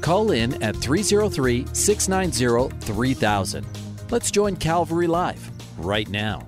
Call in at 303 690 3000. Let's join Calvary Live right now.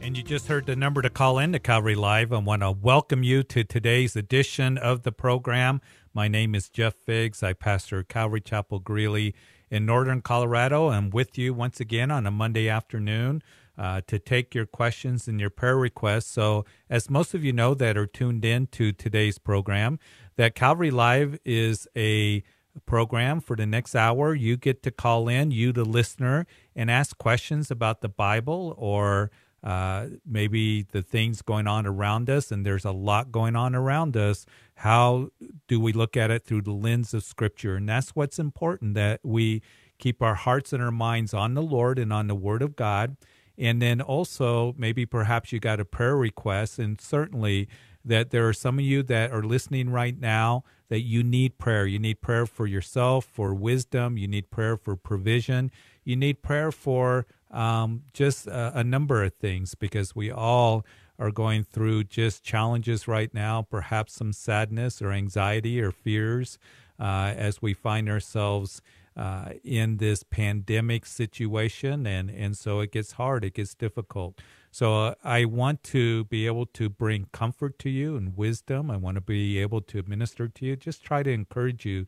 And you just heard the number to call in to Calvary Live. I want to welcome you to today's edition of the program. My name is Jeff Figs. I pastor Calvary Chapel Greeley in northern Colorado. I'm with you once again on a Monday afternoon uh, to take your questions and your prayer requests. So, as most of you know that are tuned in to today's program, that Calvary Live is a program for the next hour. You get to call in, you, the listener, and ask questions about the Bible or uh, maybe the things going on around us. And there's a lot going on around us. How do we look at it through the lens of Scripture? And that's what's important that we keep our hearts and our minds on the Lord and on the Word of God and then also, maybe perhaps you got a prayer request, and certainly that there are some of you that are listening right now that you need prayer. You need prayer for yourself, for wisdom. You need prayer for provision. You need prayer for um, just a, a number of things because we all are going through just challenges right now, perhaps some sadness or anxiety or fears uh, as we find ourselves uh, in this pandemic situation, and and so it gets hard, it gets difficult. So uh, I want to be able to bring comfort to you and wisdom. I want to be able to minister to you. Just try to encourage you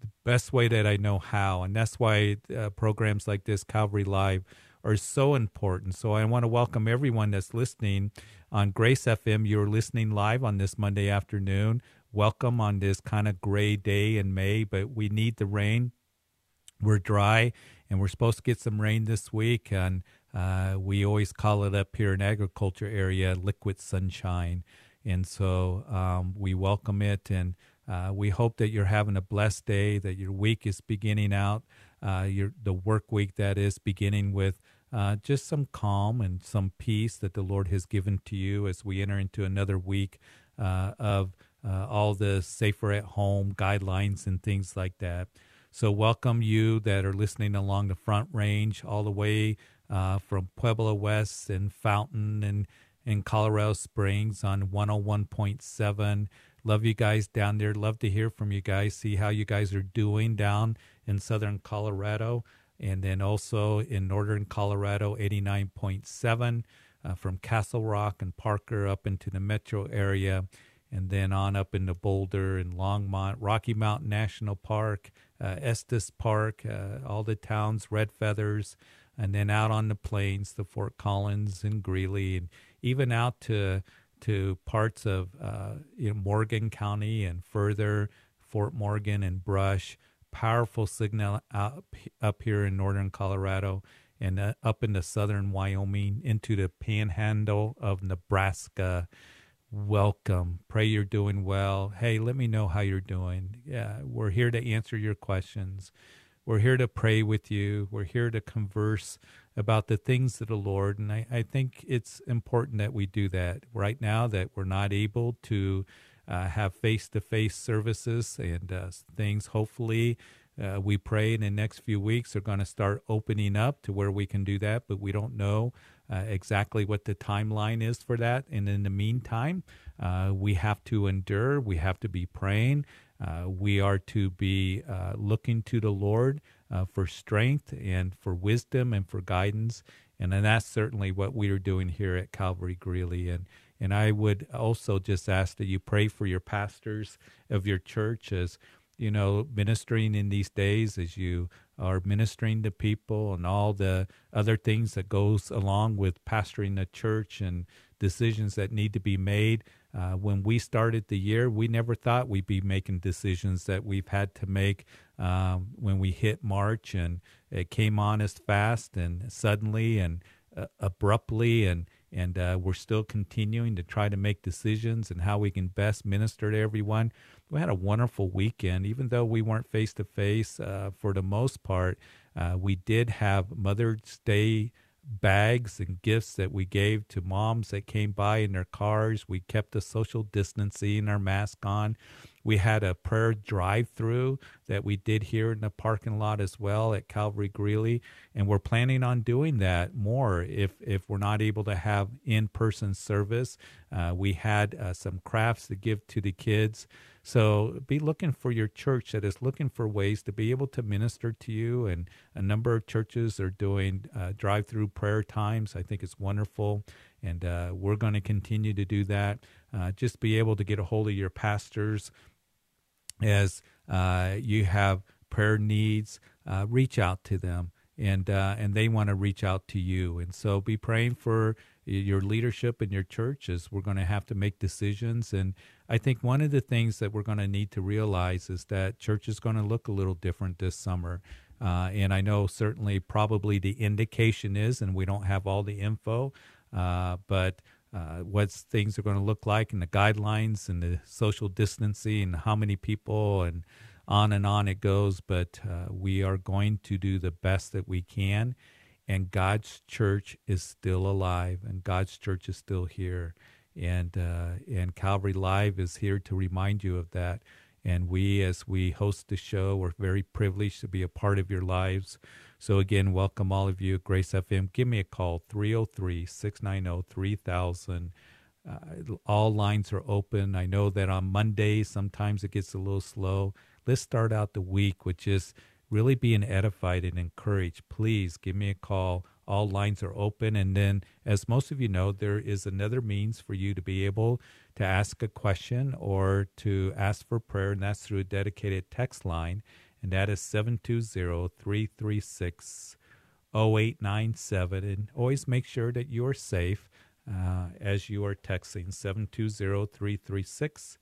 the best way that I know how, and that's why uh, programs like this, Calvary Live, are so important. So I want to welcome everyone that's listening on Grace FM. You're listening live on this Monday afternoon. Welcome on this kind of gray day in May, but we need the rain we're dry and we're supposed to get some rain this week and uh, we always call it up here in agriculture area liquid sunshine. And so um, we welcome it and uh, we hope that you're having a blessed day that your week is beginning out uh, your the work week that is beginning with uh, just some calm and some peace that the lord has given to you as we enter into another week uh, of uh, all the safer at home guidelines and things like that so, welcome you that are listening along the Front Range, all the way uh, from Pueblo West and Fountain and in Colorado Springs on 101.7. Love you guys down there. Love to hear from you guys. See how you guys are doing down in southern Colorado. And then also in northern Colorado, 89.7 uh, from Castle Rock and Parker up into the metro area. And then on up into Boulder and Longmont, Rocky Mountain National Park, Estes Park, uh, all the towns, Red Feathers, and then out on the plains, the Fort Collins and Greeley, and even out to to parts of uh, you know, Morgan County and further, Fort Morgan and Brush. Powerful signal up up here in northern Colorado and uh, up into southern Wyoming into the panhandle of Nebraska welcome. Pray you're doing well. Hey, let me know how you're doing. Yeah, we're here to answer your questions. We're here to pray with you. We're here to converse about the things of the Lord. And I, I think it's important that we do that right now, that we're not able to uh, have face to face services and uh, things. Hopefully, uh, we pray in the next few weeks are going to start opening up to where we can do that, but we don't know uh, exactly what the timeline is for that. And in the meantime, uh, we have to endure, we have to be praying, uh, we are to be uh, looking to the Lord uh, for strength and for wisdom and for guidance. And, that's certainly what we are doing here at Calvary Greeley. And, and I would also just ask that you pray for your pastors of your church as you know, ministering in these days as you are ministering to people and all the other things that goes along with pastoring a church and decisions that need to be made. Uh, when we started the year, we never thought we'd be making decisions that we've had to make um, when we hit March, and it came on us fast and suddenly and uh, abruptly, and and uh, we're still continuing to try to make decisions and how we can best minister to everyone. We had a wonderful weekend, even though we weren't face to face for the most part. Uh, we did have Mother's Day bags and gifts that we gave to moms that came by in their cars. We kept the social distancing, our mask on. We had a prayer drive through that we did here in the parking lot as well at Calvary Greeley. And we're planning on doing that more if, if we're not able to have in person service. Uh, we had uh, some crafts to give to the kids. So be looking for your church that is looking for ways to be able to minister to you. And a number of churches are doing uh, drive through prayer times. I think it's wonderful. And uh, we're going to continue to do that. Uh, just be able to get a hold of your pastors as uh, you have prayer needs, uh, reach out to them, and uh, and they want to reach out to you. And so, be praying for your leadership in your church as we're going to have to make decisions. And I think one of the things that we're going to need to realize is that church is going to look a little different this summer. Uh, and I know certainly probably the indication is, and we don't have all the info, uh, but uh, what things are going to look like and the guidelines and the social distancing and how many people and on and on it goes. But uh, we are going to do the best that we can. And God's church is still alive and God's church is still here. And, uh, and Calvary Live is here to remind you of that. And we, as we host the show, we're very privileged to be a part of your lives. So, again, welcome all of you Grace FM. Give me a call, 303 690 3000. Uh, all lines are open. I know that on Mondays, sometimes it gets a little slow. Let's start out the week with just really being edified and encouraged. Please give me a call. All lines are open. And then, as most of you know, there is another means for you to be able to ask a question or to ask for prayer, and that's through a dedicated text line and that is 720-336-0897 and always make sure that you're safe uh, as you are texting 720-336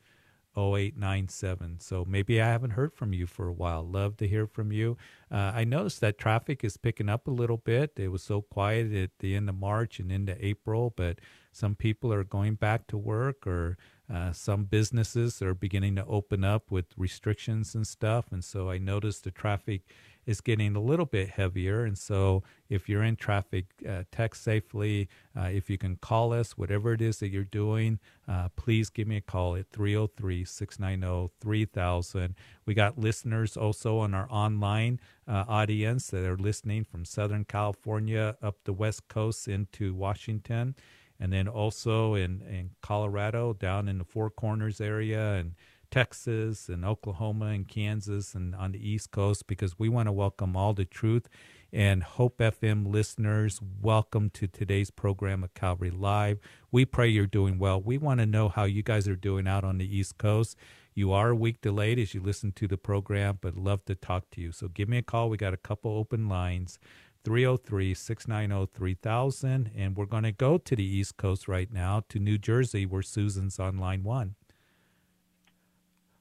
0897. So maybe I haven't heard from you for a while. Love to hear from you. Uh, I noticed that traffic is picking up a little bit. It was so quiet at the end of March and into April, but some people are going back to work or uh, some businesses are beginning to open up with restrictions and stuff. And so I noticed the traffic is getting a little bit heavier. And so if you're in traffic, uh, text safely. Uh, if you can call us, whatever it is that you're doing, uh, please give me a call at 303 690 3000. We got listeners also on our online uh, audience that are listening from Southern California up the West Coast into Washington and then also in, in Colorado, down in the Four Corners area, and Texas, and Oklahoma, and Kansas, and on the East Coast, because we want to welcome all the truth and Hope FM listeners. Welcome to today's program of Calvary Live. We pray you're doing well. We want to know how you guys are doing out on the East Coast. You are a week delayed as you listen to the program, but love to talk to you. So give me a call. We got a couple open lines. 303 690 3000. And we're going to go to the East Coast right now to New Jersey, where Susan's on line one.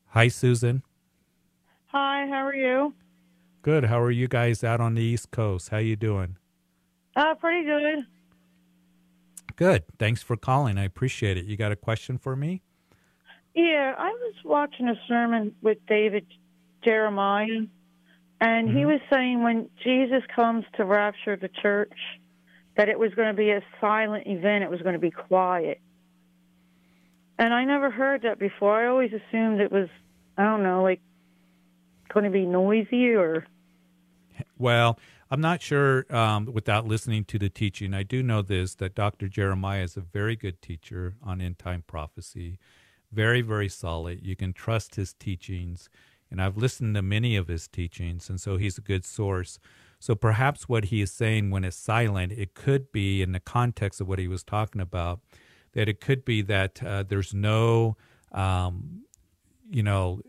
Hi, Susan. Hi, how are you? Good. How are you guys out on the East Coast? How you doing? Uh, pretty good. Good. Thanks for calling. I appreciate it. You got a question for me? Yeah, I was watching a sermon with David Jeremiah and mm-hmm. he was saying when Jesus comes to rapture the church, that it was going to be a silent event, it was going to be quiet. And I never heard that before. I always assumed it was, I don't know, like going to be noisy or. Well, I'm not sure um, without listening to the teaching. I do know this that Dr. Jeremiah is a very good teacher on end time prophecy, very, very solid. You can trust his teachings and I've listened to many of his teachings, and so he's a good source. So perhaps what he is saying when it's silent, it could be in the context of what he was talking about, that it could be that uh, there's no, um, you know,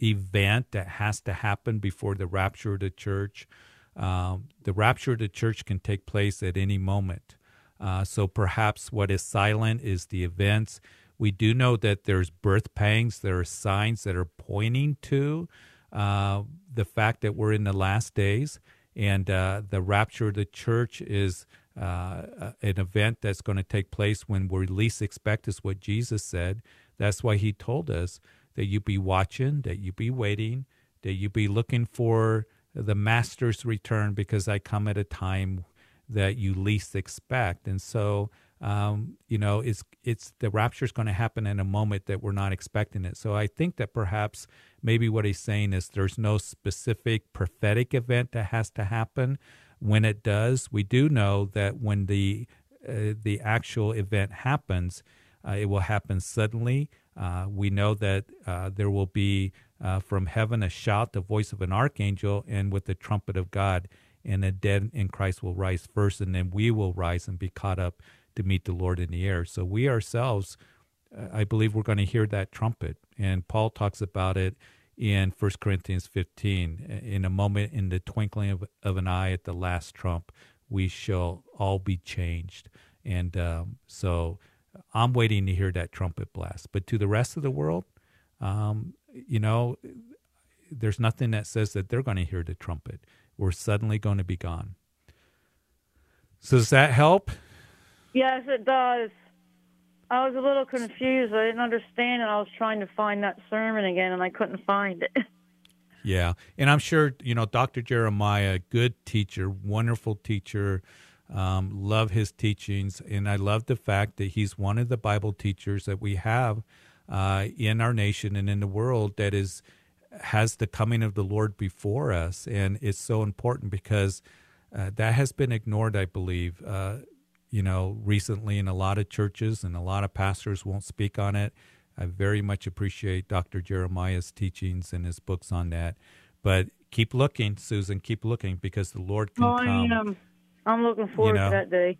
event that has to happen before the rapture of the church. Um, the rapture of the church can take place at any moment. Uh, so perhaps what is silent is the events we do know that there's birth pangs. There are signs that are pointing to uh, the fact that we're in the last days, and uh, the rapture of the church is uh, an event that's going to take place when we least expect, is what Jesus said. That's why He told us that you be watching, that you be waiting, that you be looking for the Master's return, because I come at a time that you least expect. And so, um, you know, it's it's the rapture is going to happen in a moment that we're not expecting it. So I think that perhaps maybe what he's saying is there's no specific prophetic event that has to happen. When it does, we do know that when the uh, the actual event happens, uh, it will happen suddenly. Uh, we know that uh, there will be uh, from heaven a shout, the voice of an archangel, and with the trumpet of God and the dead in Christ will rise first, and then we will rise and be caught up to meet the Lord in the air. So we ourselves, uh, I believe, we're going to hear that trumpet, and Paul talks about it in 1 Corinthians 15. In a moment, in the twinkling of, of an eye at the last trump, we shall all be changed. And um, so I'm waiting to hear that trumpet blast. But to the rest of the world, um, you know, there's nothing that says that they're going to hear the trumpet we're suddenly going to be gone. So does that help? Yes, it does. I was a little confused. I didn't understand, and I was trying to find that sermon again, and I couldn't find it. Yeah, and I'm sure you know Dr. Jeremiah, good teacher, wonderful teacher. Um, love his teachings, and I love the fact that he's one of the Bible teachers that we have uh, in our nation and in the world that is has the coming of the Lord before us. And it's so important because uh, that has been ignored, I believe, uh, you know, recently in a lot of churches, and a lot of pastors won't speak on it. I very much appreciate Dr. Jeremiah's teachings and his books on that. But keep looking, Susan, keep looking because the Lord can oh, come. I am. I'm looking forward you know, to that day.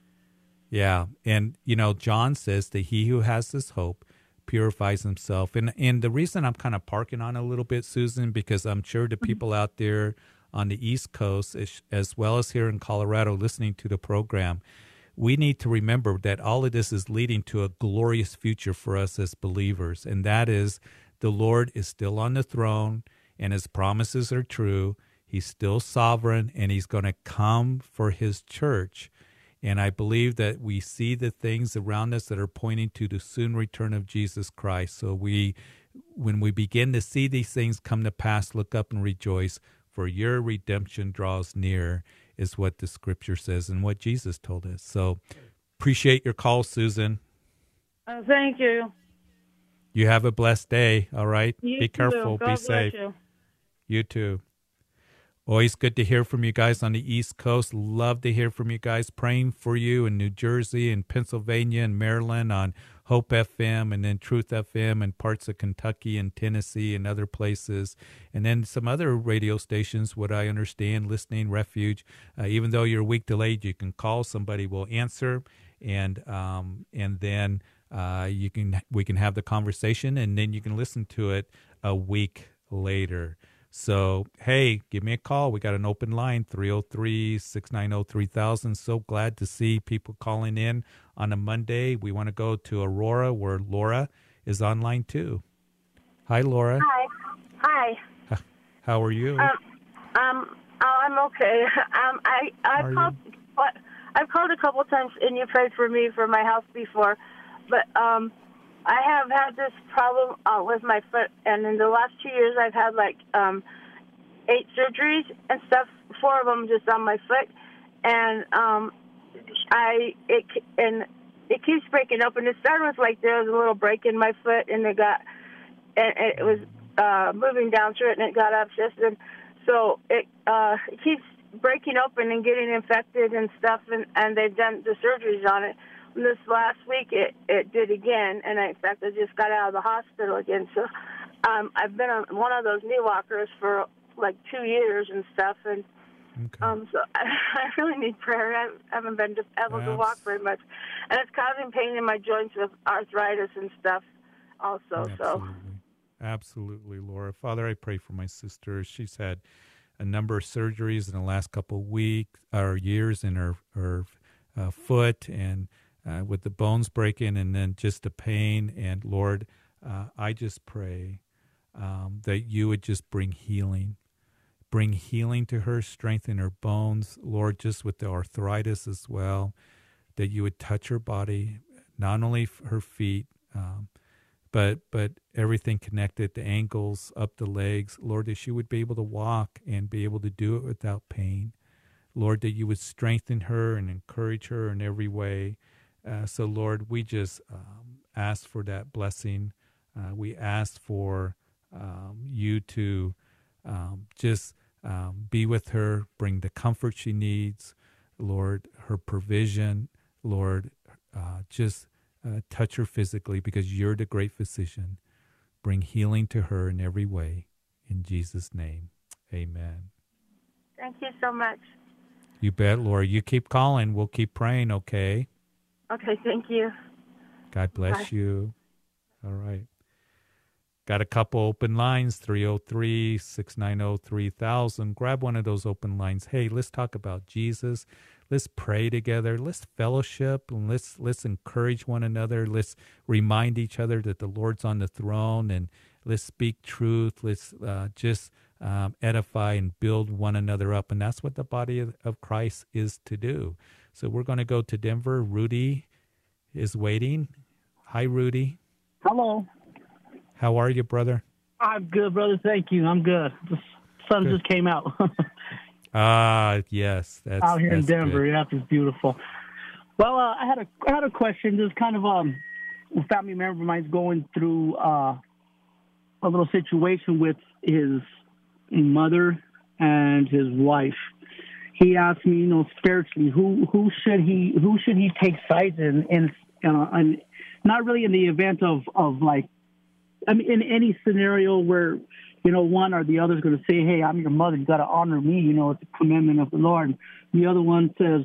Yeah. And, you know, John says that he who has this hope purifies himself. And and the reason I'm kind of parking on a little bit, Susan, because I'm sure the mm-hmm. people out there on the East Coast, as well as here in Colorado, listening to the program, we need to remember that all of this is leading to a glorious future for us as believers, and that is the Lord is still on the throne, and His promises are true. He's still sovereign, and He's going to come for His church. And I believe that we see the things around us that are pointing to the soon return of Jesus Christ. So we, when we begin to see these things come to pass, look up and rejoice, for your redemption draws near, is what the scripture says and what Jesus told us. So appreciate your call, Susan. Oh, thank you. You have a blessed day. All right. You Be careful. Be safe. You. you too. Always good to hear from you guys on the East Coast. Love to hear from you guys. Praying for you in New Jersey and Pennsylvania and Maryland on Hope FM and then Truth FM and parts of Kentucky and Tennessee and other places. And then some other radio stations, what I understand, Listening Refuge. Uh, even though you're a week delayed, you can call, somebody will answer. And, um, and then uh, you can we can have the conversation and then you can listen to it a week later. So, hey, give me a call. We got an open line, 303 690 3000. So glad to see people calling in on a Monday. We want to go to Aurora, where Laura is online too. Hi, Laura. Hi. Hi. How are you? Um, um oh, I'm okay. Um, I I've called. What, I've called a couple times, and you prayed for me for my house before, but um, I have had this problem uh, with my foot, and in the last two years, I've had like um, eight surgeries and stuff. Four of them just on my foot, and um, I it and it keeps breaking open. It started with like there was a little break in my foot, and it got and it was uh, moving down through it, and it got abscessed, and so it uh, it keeps breaking open and getting infected and stuff, and and they've done the surgeries on it this last week it it did again, and I, in fact I just got out of the hospital again. So um, I've been on one of those knee walkers for like two years and stuff, and okay. um, so I, I really need prayer. I haven't been able to walk very much, and it's causing pain in my joints with arthritis and stuff. Also, Absolutely. so absolutely, Laura. Father, I pray for my sister. She's had a number of surgeries in the last couple of weeks or years in her her uh, foot and uh, with the bones breaking and then just the pain. And Lord, uh, I just pray um, that you would just bring healing. bring healing to her, strengthen her bones, Lord, just with the arthritis as well, that you would touch her body, not only her feet, um, but but everything connected, the ankles, up the legs, Lord, that she would be able to walk and be able to do it without pain. Lord, that you would strengthen her and encourage her in every way. Uh, so, Lord, we just um, ask for that blessing. Uh, we ask for um, you to um, just um, be with her, bring the comfort she needs, Lord, her provision, Lord, uh, just uh, touch her physically because you're the great physician. Bring healing to her in every way. In Jesus' name, amen. Thank you so much. You bet, Laura. You keep calling. We'll keep praying, okay? Okay, thank you. God bless Bye. you. All right. Got a couple open lines 303 690 3000. Grab one of those open lines. Hey, let's talk about Jesus. Let's pray together. Let's fellowship and let's let's encourage one another. Let's remind each other that the Lord's on the throne and let's speak truth. Let's uh, just um, edify and build one another up. And that's what the body of, of Christ is to do. So we're going to go to Denver. Rudy is waiting. Hi, Rudy. Hello. How are you, brother? I'm good, brother. Thank you. I'm good. The sun good. just came out. Ah, uh, yes, that's out here that's in Denver. Good. Yeah, it's beautiful. Well, uh, I had a I had a question. Just kind of um, a family member of mine's going through uh, a little situation with his mother and his wife. He asked me, you know, spiritually, who who should he who should he take sides in, in, uh, and not really in the event of of like I mean, in any scenario where, you know, one or the other is going to say, hey, I'm your mother, you got to honor me, you know, it's a commandment of the Lord. The other one says,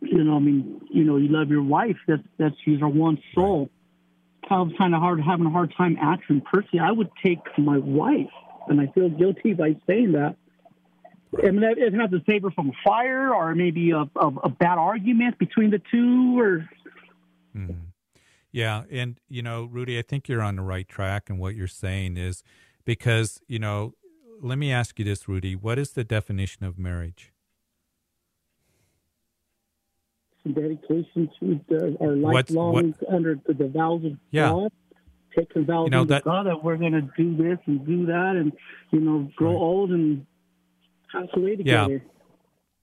you know, I mean, you know, you love your wife, that's, that's, she's our one soul. Kind of, kind of hard, having a hard time answering personally. I would take my wife, and I feel guilty by saying that. I mean, it has to save her from fire or maybe a, a, a bad argument between the two or. Mm-hmm. Yeah, and you know, Rudy, I think you're on the right track and what you're saying is because, you know, let me ask you this, Rudy, what is the definition of marriage? dedication to the, our lifelong what, under the, the vows of yeah. God. Taking vows you know, that, God that we're going to do this and do that, and you know, grow right. old and away together.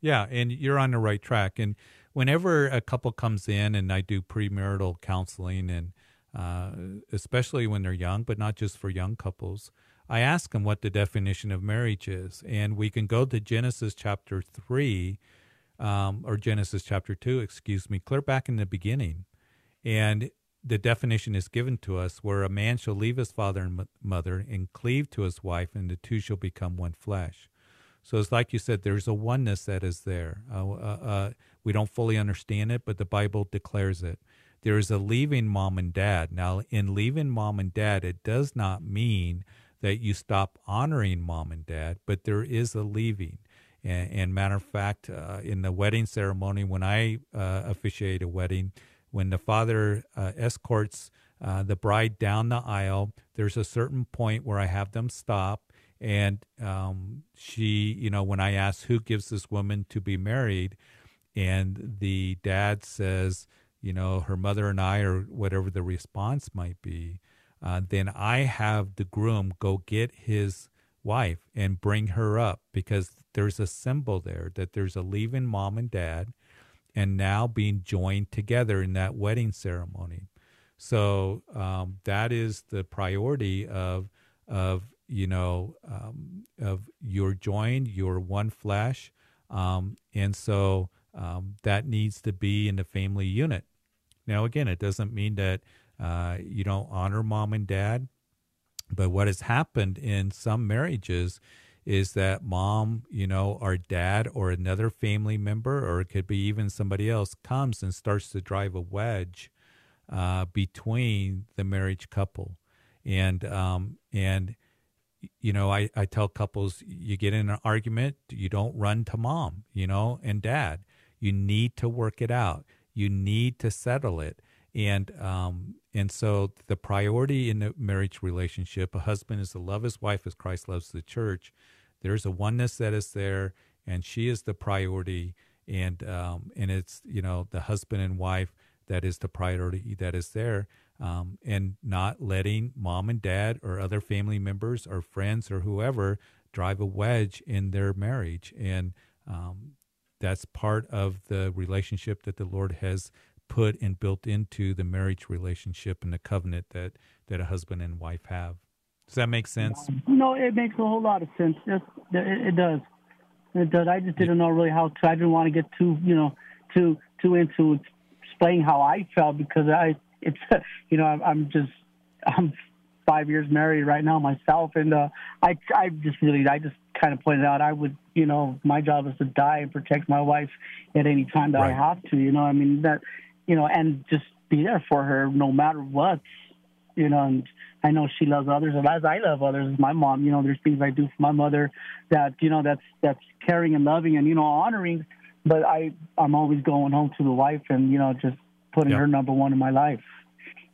Yeah, yeah, and you're on the right track. And whenever a couple comes in and I do premarital counseling, and uh, especially when they're young, but not just for young couples, I ask them what the definition of marriage is. And we can go to Genesis chapter 3, um, or Genesis chapter 2, excuse me, clear back in the beginning. And the definition is given to us where a man shall leave his father and mother and cleave to his wife, and the two shall become one flesh. So it's like you said, there's a oneness that is there. Uh, uh, uh, we don't fully understand it, but the Bible declares it. There is a leaving mom and dad. Now, in leaving mom and dad, it does not mean that you stop honoring mom and dad, but there is a leaving. And, and matter of fact, uh, in the wedding ceremony, when I uh, officiate a wedding, when the father uh, escorts the bride down the aisle, there's a certain point where I have them stop and um, she, you know, when I asked who gives this woman to be married, and the dad says, you know, her mother and I, or whatever the response might be, uh, then I have the groom go get his wife and bring her up because there's a symbol there that there's a leaving mom and dad and now being joined together in that wedding ceremony. So um, that is the priority of of you know, um, of you're joined, you're one flesh. Um, and so um, that needs to be in the family unit. Now, again, it doesn't mean that uh, you don't honor mom and dad, but what has happened in some marriages is that mom, you know, or dad or another family member, or it could be even somebody else, comes and starts to drive a wedge uh, between the marriage couple, and um, and you know, I, I tell couples, you get in an argument, you don't run to mom, you know, and dad. You need to work it out. You need to settle it. And um, and so the priority in the marriage relationship, a husband is to love his wife as Christ loves the church. There's a oneness that is there, and she is the priority, and um, and it's you know the husband and wife that is the priority that is there, um, and not letting mom and dad or other family members or friends or whoever drive a wedge in their marriage, and um, that's part of the relationship that the Lord has put and built into the marriage relationship and the covenant that that a husband and wife have. Does that make sense? No, it makes a whole lot of sense. It, it does. It does. I just didn't know really how to. I didn't want to get too, you know, too too into explaining how I felt because I, it's, you know, I'm, I'm just, I'm five years married right now myself, and uh, I, I just really, I just kind of pointed out I would, you know, my job is to die and protect my wife at any time that right. I have to. You know, I mean that, you know, and just be there for her no matter what. You know, and I know she loves others, and as I love others, is my mom. You know, there's things I do for my mother that you know that's that's caring and loving and you know honoring. But I I'm always going home to the wife and you know just putting yep. her number one in my life.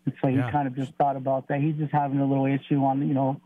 And so yeah. he kind of just thought about that. He's just having a little issue on you know.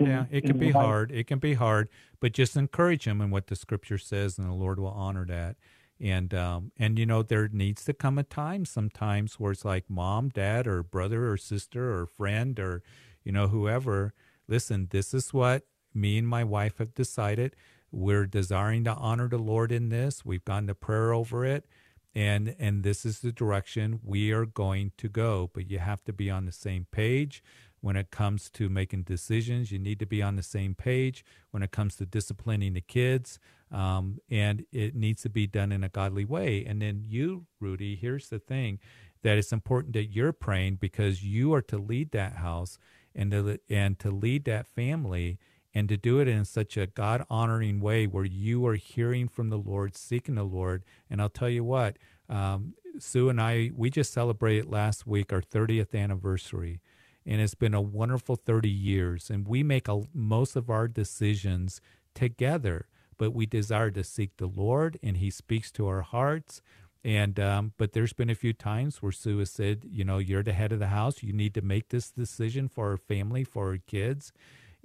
Yeah, it can be life. hard. It can be hard, but just encourage him in what the scripture says, and the Lord will honor that and um, and you know there needs to come a time sometimes where it's like mom dad or brother or sister or friend or you know whoever listen this is what me and my wife have decided we're desiring to honor the lord in this. We've gone to prayer over it and and this is the direction we are going to go. But you have to be on the same page when it comes to making decisions. You need to be on the same page when it comes to disciplining the kids um, and it needs to be done in a godly way. And then you, Rudy, here's the thing that it's important that you're praying because you are to lead that house and to, and to lead that family and to do it in such a God honoring way where you are hearing from the Lord, seeking the Lord. And I'll tell you what, um, Sue and I, we just celebrated last week our 30th anniversary. And it's been a wonderful 30 years. And we make a, most of our decisions together but we desire to seek the Lord, and He speaks to our hearts. And um, but there's been a few times where Sue has said, you know, you're the head of the house. You need to make this decision for our family, for our kids,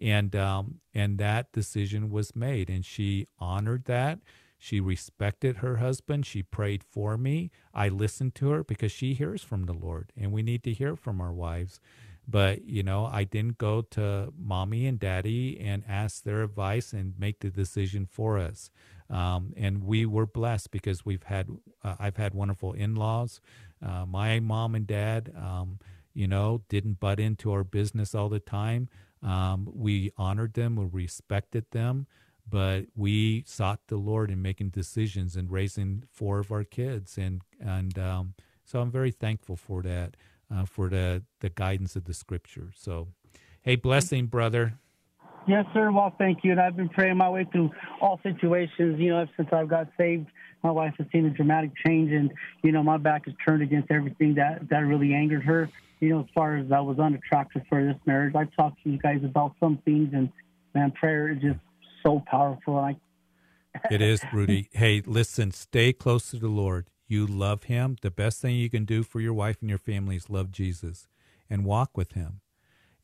and um, and that decision was made, and she honored that. She respected her husband. She prayed for me. I listened to her because she hears from the Lord, and we need to hear from our wives. But, you know, I didn't go to mommy and daddy and ask their advice and make the decision for us. Um, and we were blessed because we've had, uh, I've had wonderful in laws. Uh, my mom and dad, um, you know, didn't butt into our business all the time. Um, we honored them, we respected them, but we sought the Lord in making decisions and raising four of our kids. And, and um, so I'm very thankful for that uh, for the, the guidance of the scripture. So, hey, blessing, brother. Yes, sir. Well, thank you. And I've been praying my way through all situations, you know, since I've got saved. My wife has seen a dramatic change, and, you know, my back is turned against everything that, that really angered her. You know, as far as I was unattractive for this marriage, I talked to you guys about some things, and, man, prayer is just so powerful. I it is, Rudy. Hey, listen, stay close to the Lord you love him, the best thing you can do for your wife and your family is love Jesus and walk with him.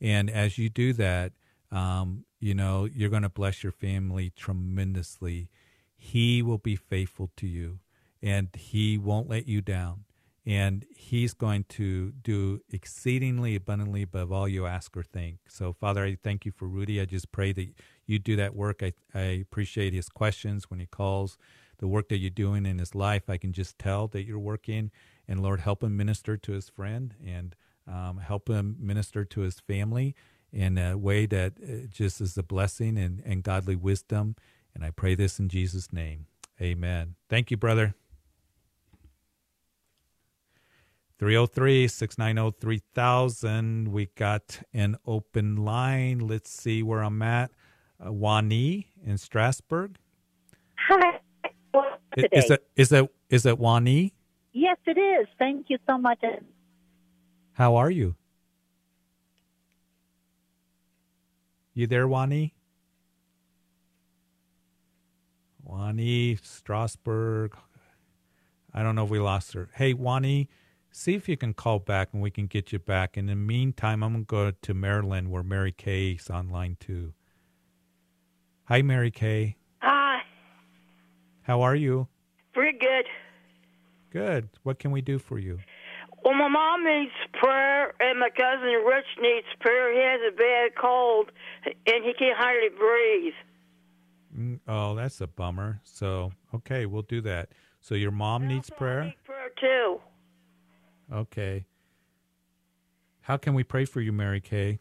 And as you do that, um, you know, you're going to bless your family tremendously. He will be faithful to you and he won't let you down. And he's going to do exceedingly abundantly above all you ask or think. So, Father, I thank you for Rudy. I just pray that you do that work. I, I appreciate his questions when he calls the work that you're doing in his life. I can just tell that you're working. And Lord, help him minister to his friend and um, help him minister to his family in a way that uh, just is a blessing and, and godly wisdom. And I pray this in Jesus' name. Amen. Thank you, brother. 303 690 3000. We got an open line. Let's see where I'm at. Uh, Wani in Strasburg. Hi today. Is it is it is it Wani? Yes, it is. Thank you so much. How are you? You there, Wani? Wani Strasburg. I don't know if we lost her. Hey, Wani, see if you can call back and we can get you back. In the meantime, I'm going to go to Maryland where Mary Kay is online too. Hi, Mary Kay. Hi. How are you? Pretty good. Good. What can we do for you? Well, my mom needs prayer, and my cousin Rich needs prayer. He has a bad cold, and he can't hardly breathe. Mm, oh, that's a bummer. So, okay, we'll do that. So, your mom needs prayer? need prayer too. Okay. How can we pray for you, Mary Kay?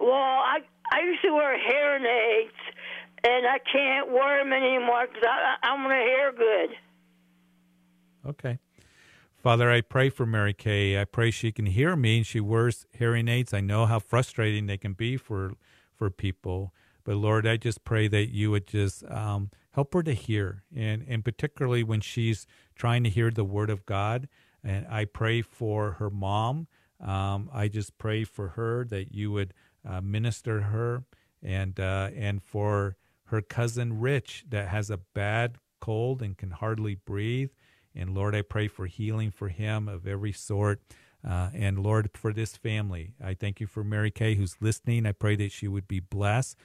Well, I I used to wear hearing aids, and I can't wear them anymore because I, I want to hear good. Okay. Father, I pray for Mary Kay. I pray she can hear me and she wears hearing aids. I know how frustrating they can be for for people. But Lord, I just pray that you would just um, help her to hear, and and particularly when she's trying to hear the word of God. And I pray for her mom. Um, I just pray for her that you would uh, minister her, and uh, and for her cousin Rich that has a bad cold and can hardly breathe. And Lord, I pray for healing for him of every sort. Uh, and Lord, for this family, I thank you for Mary Kay who's listening. I pray that she would be blessed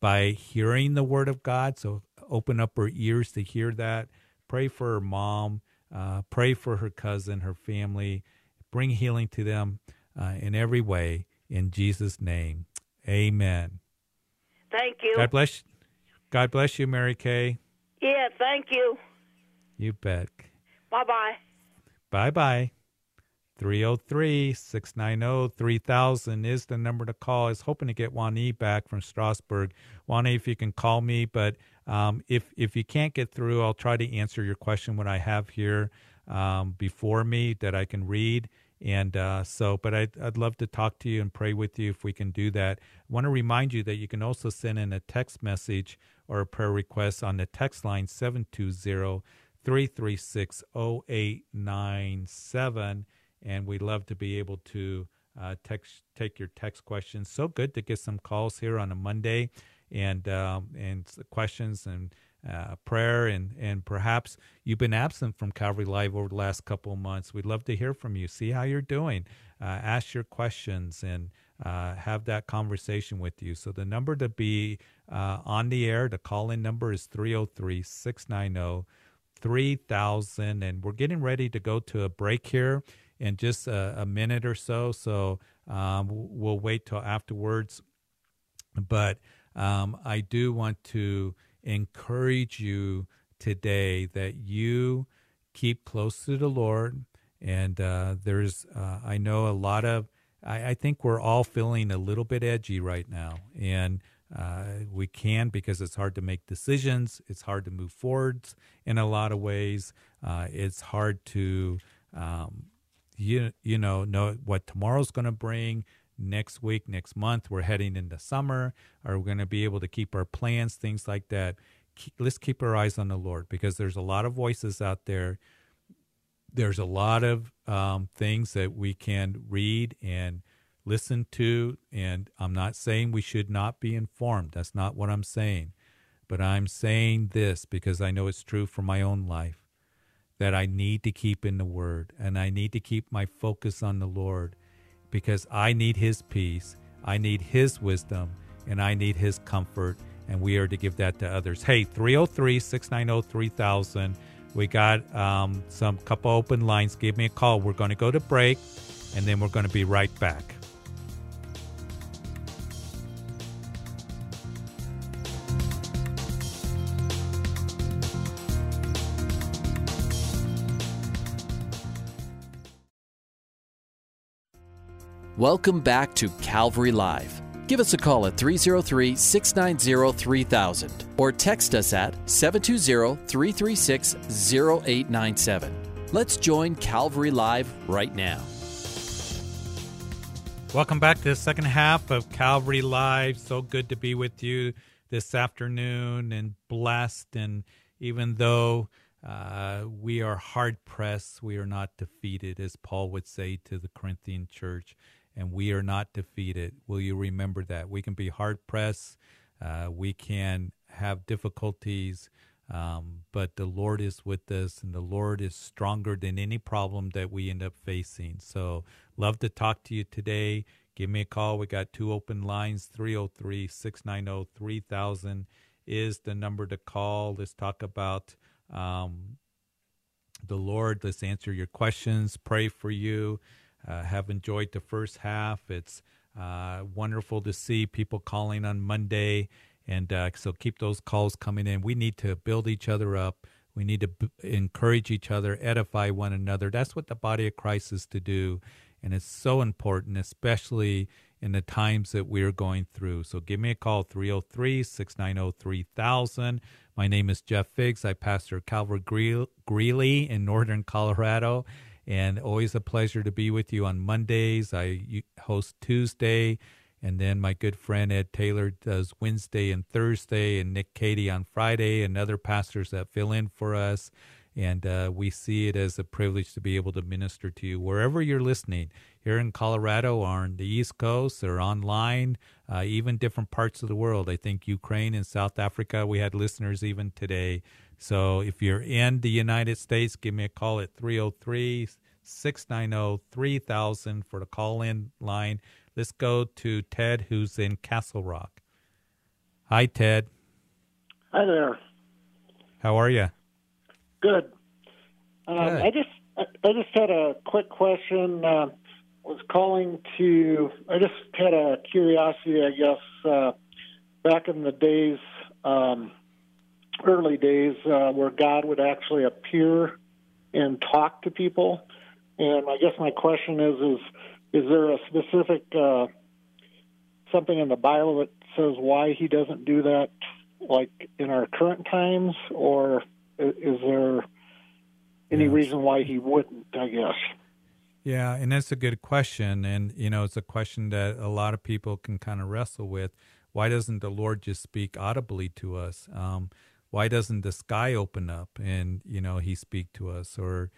by hearing the word of God. So open up her ears to hear that. Pray for her mom. Uh, pray for her cousin, her family. Bring healing to them uh, in every way. In Jesus' name, amen. Thank you. God bless. God bless you, Mary Kay. Yeah, thank you. You bet. Bye bye. Bye bye. 303 690 3000 is the number to call. I was hoping to get Juan E back from Strasburg. Juan E, if you can call me, but um, if, if you can't get through, I'll try to answer your question what I have here um, before me that I can read. And uh, so, but I'd, I'd love to talk to you and pray with you if we can do that. I want to remind you that you can also send in a text message or a prayer request on the text line 720 336 0897. And we'd love to be able to uh, text, take your text questions. So good to get some calls here on a Monday and, um, and questions and uh, prayer. And, and perhaps you've been absent from Calvary Live over the last couple of months. We'd love to hear from you, see how you're doing, uh, ask your questions, and uh, have that conversation with you. So the number to be uh, on the air, the call in number is 303 690 3000 and we're getting ready to go to a break here in just a, a minute or so so um, we'll wait till afterwards but um, i do want to encourage you today that you keep close to the lord and uh, there's uh, i know a lot of I, I think we're all feeling a little bit edgy right now and uh, we can because it's hard to make decisions. It's hard to move forwards in a lot of ways. Uh, it's hard to, um, you you know, know what tomorrow's going to bring. Next week, next month, we're heading into summer. Are we going to be able to keep our plans, things like that? Keep, let's keep our eyes on the Lord because there's a lot of voices out there. There's a lot of um, things that we can read and listen to. And I'm not saying we should not be informed. That's not what I'm saying. But I'm saying this because I know it's true for my own life that I need to keep in the Word and I need to keep my focus on the Lord because I need His peace, I need His wisdom, and I need His comfort. And we are to give that to others. Hey, 303 690 3000. We got um, some couple open lines. Give me a call. We're going to go to break and then we're going to be right back. Welcome back to Calvary Live. Give us a call at 303 690 3000 or text us at 720 336 0897. Let's join Calvary Live right now. Welcome back to the second half of Calvary Live. So good to be with you this afternoon and blessed. And even though uh, we are hard pressed, we are not defeated, as Paul would say to the Corinthian church. And we are not defeated. Will you remember that? We can be hard pressed, uh, we can have difficulties, um, but the Lord is with us, and the Lord is stronger than any problem that we end up facing. So, love to talk to you today. Give me a call. We got two open lines 303 690 3000 is the number to call. Let's talk about um, the Lord. Let's answer your questions, pray for you. Uh, have enjoyed the first half. It's uh, wonderful to see people calling on Monday. And uh, so keep those calls coming in. We need to build each other up. We need to b- encourage each other, edify one another. That's what the body of Christ is to do. And it's so important, especially in the times that we're going through. So give me a call, 303 690 3000. My name is Jeff Figs. I pastor Calvary Greeley in northern Colorado. And always a pleasure to be with you on Mondays. I host Tuesday. And then my good friend Ed Taylor does Wednesday and Thursday, and Nick Cady on Friday, and other pastors that fill in for us. And uh, we see it as a privilege to be able to minister to you wherever you're listening, here in Colorado or on the East Coast or online, uh, even different parts of the world. I think Ukraine and South Africa, we had listeners even today. So if you're in the United States, give me a call at 303 690 3000 for the call in line. Let's go to Ted, who's in Castle Rock. Hi, Ted. Hi there. How are you? Good. Um, Good. I just I just had a quick question. Uh, was calling to. I just had a curiosity, I guess. Uh, back in the days, um, early days, uh, where God would actually appear and talk to people, and I guess my question is: is is there a specific uh, something in the Bible that says why He doesn't do that, like in our current times, or is there any reason why he wouldn't? I guess. Yeah, and that's a good question, and you know, it's a question that a lot of people can kind of wrestle with. Why doesn't the Lord just speak audibly to us? Um, why doesn't the sky open up and you know He speak to us, or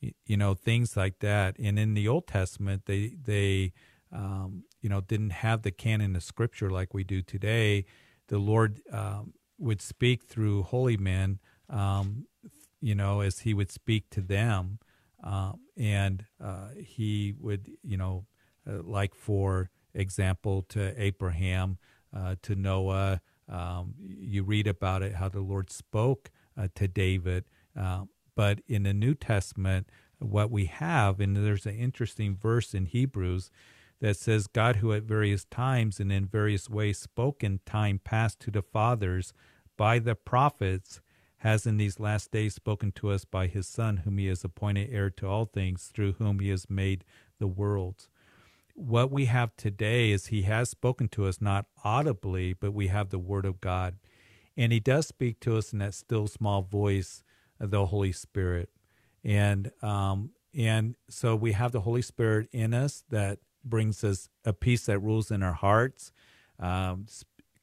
you know things like that? And in the Old Testament, they they um, you know didn't have the canon of Scripture like we do today. The Lord um, would speak through holy men um, you know, as he would speak to them. Um, and uh, he would, you know, uh, like for example, to Abraham, uh, to Noah. Um, you read about it, how the Lord spoke uh, to David. Um, but in the New Testament, what we have, and there's an interesting verse in Hebrews that says, God, who at various times and in various ways spoke in time past to the fathers by the prophets, has in these last days spoken to us by his Son, whom he has appointed heir to all things, through whom he has made the worlds. What we have today is he has spoken to us not audibly, but we have the Word of God. And he does speak to us in that still small voice of the Holy Spirit. And um, and so we have the Holy Spirit in us that brings us a peace that rules in our hearts, um,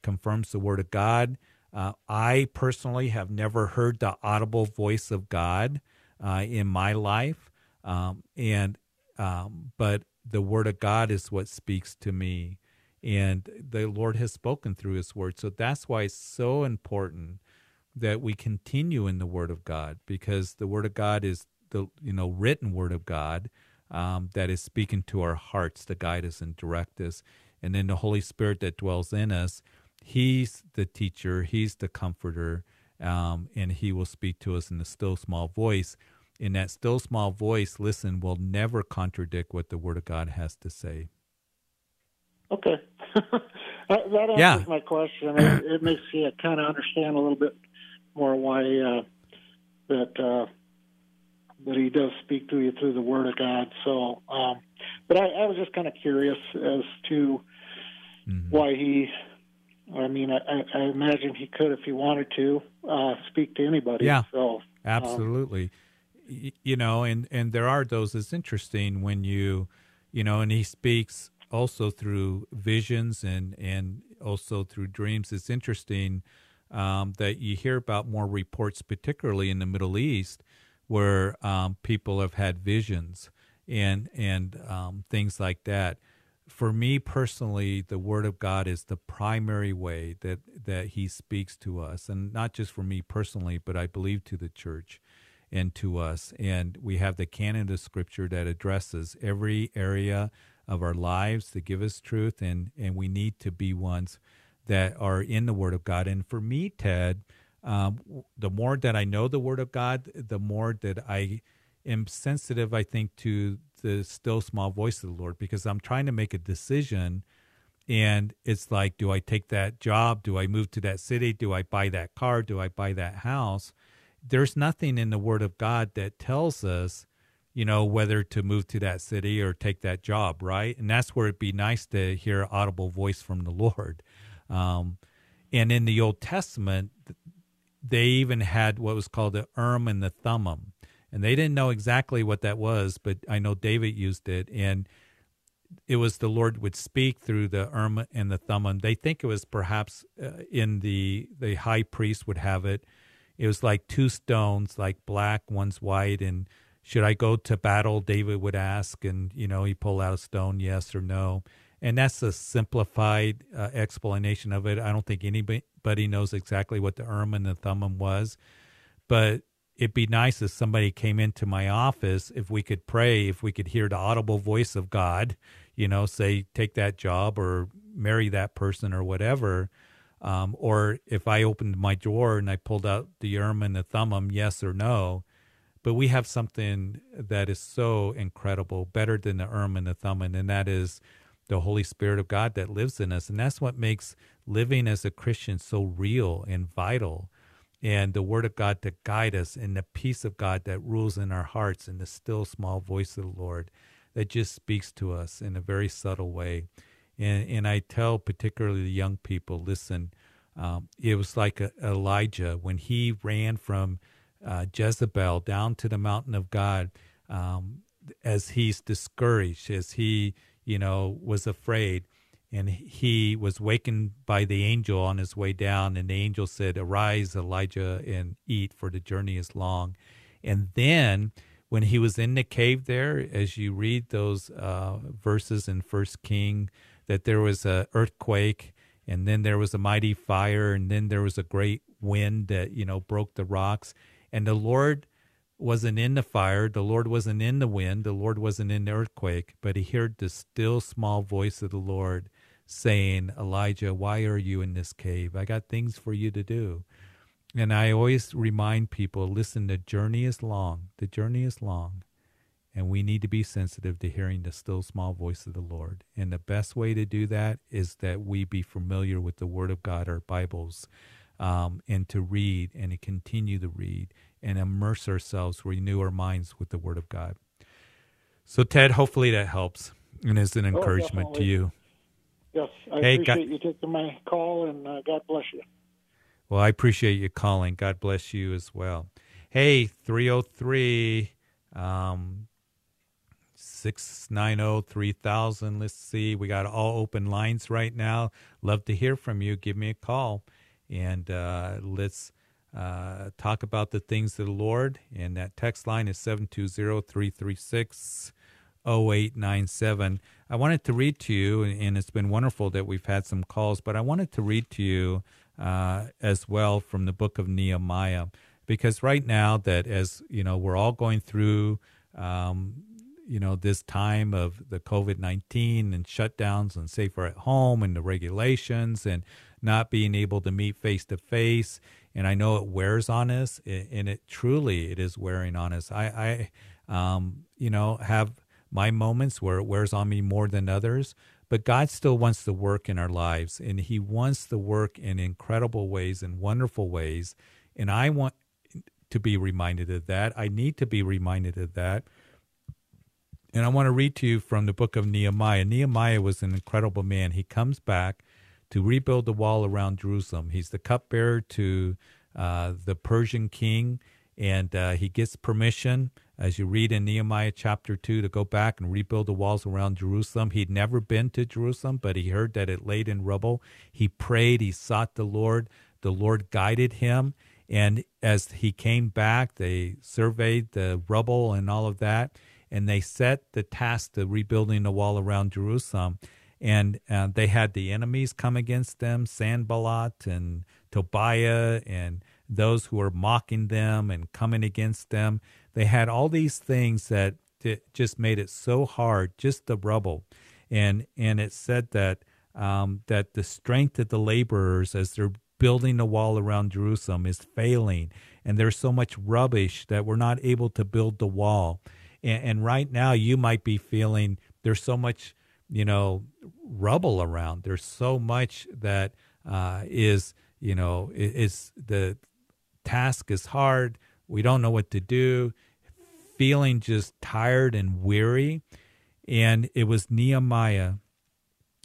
confirms the Word of God, uh, I personally have never heard the audible voice of God uh, in my life, um, and um, but the Word of God is what speaks to me, and the Lord has spoken through His Word. So that's why it's so important that we continue in the Word of God, because the Word of God is the you know written Word of God um, that is speaking to our hearts to guide us and direct us, and then the Holy Spirit that dwells in us He's the teacher, He's the comforter, um, and He will speak to us in the still small voice. In that still small voice, listen, will never contradict what the Word of God has to say. Okay. that, that answers yeah. my question. It, it, makes you kind of understand a little bit more why uh, that uh, that he does speak to you through the Word of God. So, um, but I, I was just kind of curious as to mm-hmm. why he I mean, I, I imagine he could, if he wanted to, uh, speak to anybody. Yeah, so, um, absolutely. Um, you know, and and there are those. It's interesting when you, you know, and he speaks also through visions and and also through dreams. It's interesting um, that you hear about more reports, particularly in the Middle East, where um, people have had visions and and um, things like that for me personally, the Word of God is the primary way that that He speaks to us, and not just for me personally, but I believe to the church and to us. And we have the canon of Scripture that addresses every area of our lives to give us truth, and and we need to be ones that are in the Word of God. And for me, Ted, um, the more that I know the Word of God, the more that I am sensitive, I think, to the still small voice of the Lord because I'm trying to make a decision. And it's like, do I take that job? Do I move to that city? Do I buy that car? Do I buy that house? There's nothing in the Word of God that tells us, you know, whether to move to that city or take that job, right? And that's where it'd be nice to hear audible voice from the Lord. Um, and in the Old Testament, they even had what was called the Urim and the Thummim and they didn't know exactly what that was, but I know David used it, and it was the Lord would speak through the Urim and the Thummim. They think it was perhaps uh, in the the high priest would have it. It was like two stones, like black, one's white, and should I go to battle? David would ask, and you know he pull out a stone, yes or no, and that's a simplified uh, explanation of it. I don't think anybody knows exactly what the Urim and the Thummim was, but it'd be nice if somebody came into my office if we could pray if we could hear the audible voice of god you know say take that job or marry that person or whatever um, or if i opened my drawer and i pulled out the urim and the thummim yes or no. But we have something that is so incredible better than the urim and the thummim and that is the holy spirit of god that lives in us. And that's what makes living as a christian so real and vital. And the word of God to guide us and the peace of God that rules in our hearts and the still small voice of the Lord that just speaks to us in a very subtle way. And, and I tell particularly the young people, listen, um, it was like a, Elijah when he ran from uh, Jezebel down to the mountain of God um, as he's discouraged, as he, you know, was afraid and he was wakened by the angel on his way down and the angel said arise elijah and eat for the journey is long. And then when he was in the cave there as you read those uh, verses in first king that there was a earthquake and then there was a mighty fire and then there was a great wind that you know broke the rocks and the lord wasn't in the fire the lord wasn't in the wind the lord wasn't in the earthquake but he heard the still small voice of the lord saying, Elijah, why are you in this cave? I got things for you to do. And I always remind people listen, the journey is long. The journey is long. And we need to be sensitive to hearing the still small voice of the Lord. And the best way to do that is that we be familiar with the Word of God, our Bibles, um, and to read and to continue to read and immerse ourselves, renew our minds with the Word of God. So, Ted, hopefully that helps and is an oh, encouragement oh, to you. Yes, I hey, appreciate God, you taking my call, and uh, God bless you. Well, I appreciate you calling. God bless you as well. Hey, 303 um, 690 3000. Let's see. We got all open lines right now. Love to hear from you. Give me a call and uh, let's uh, talk about the things of the Lord. And that text line is 720 336 0897. I wanted to read to you, and it's been wonderful that we've had some calls, but I wanted to read to you uh, as well from the book of Nehemiah, because right now that as you know we're all going through, um, you know this time of the COVID nineteen and shutdowns and safer at home and the regulations and not being able to meet face to face, and I know it wears on us, and it truly it is wearing on us. I, I um, you know have my moments where it wears on me more than others. But God still wants to work in our lives, and He wants to work in incredible ways and wonderful ways. And I want to be reminded of that. I need to be reminded of that. And I want to read to you from the book of Nehemiah. Nehemiah was an incredible man. He comes back to rebuild the wall around Jerusalem. He's the cupbearer to uh, the Persian king, and uh, he gets permission as you read in Nehemiah chapter 2, to go back and rebuild the walls around Jerusalem. He'd never been to Jerusalem, but he heard that it laid in rubble. He prayed, he sought the Lord. The Lord guided him. And as he came back, they surveyed the rubble and all of that, and they set the task of rebuilding the wall around Jerusalem. And uh, they had the enemies come against them, Sanballat and Tobiah, and those who were mocking them and coming against them. They had all these things that just made it so hard, just the rubble. And and it said that um, that the strength of the laborers as they're building the wall around Jerusalem is failing, and there's so much rubbish that we're not able to build the wall. And, and right now, you might be feeling there's so much, you know, rubble around. There's so much that uh, is, you know, is the task is hard. We don't know what to do. Feeling just tired and weary. And it was Nehemiah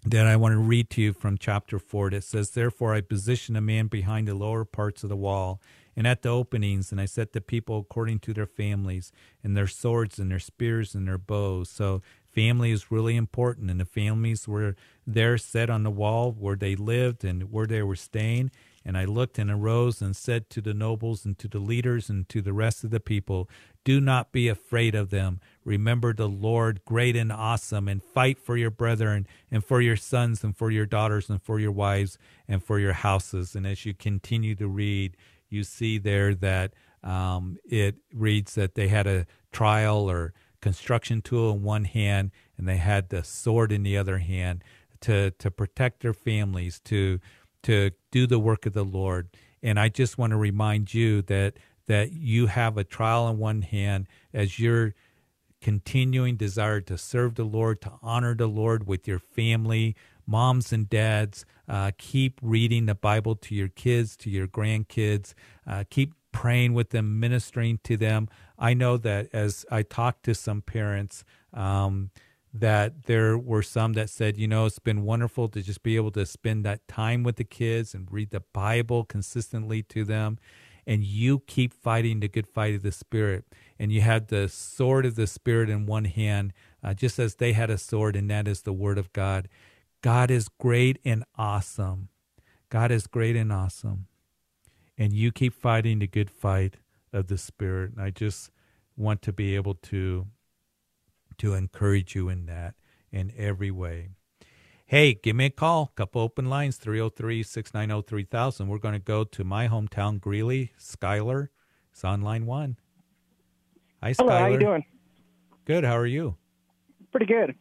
that I want to read to you from chapter 4 that says, Therefore I positioned a man behind the lower parts of the wall and at the openings, and I set the people according to their families and their swords and their spears and their bows. So family is really important, and the families were there set on the wall where they lived and where they were staying. And I looked and arose and said to the nobles and to the leaders and to the rest of the people, Do not be afraid of them. Remember the Lord, great and awesome, and fight for your brethren and for your sons and for your daughters and for your wives and for your houses. And as you continue to read, you see there that um, it reads that they had a trial or construction tool in one hand and they had the sword in the other hand to to protect their families to to do the work of the Lord. And I just want to remind you that that you have a trial in one hand as you're continuing desire to serve the Lord, to honor the Lord with your family, moms and dads. Uh, keep reading the Bible to your kids, to your grandkids. Uh, keep praying with them, ministering to them. I know that as I talked to some parents, um, that there were some that said, you know, it's been wonderful to just be able to spend that time with the kids and read the Bible consistently to them. And you keep fighting the good fight of the Spirit. And you have the sword of the Spirit in one hand, uh, just as they had a sword, and that is the Word of God. God is great and awesome. God is great and awesome. And you keep fighting the good fight of the Spirit. And I just want to be able to to encourage you in that in every way. Hey, give me a call. Couple open lines 303 690 3000. We're going to go to my hometown, Greeley. Skylar It's on line one. Hi, Hello, Skylar. how you doing? Good. How are you? Pretty good.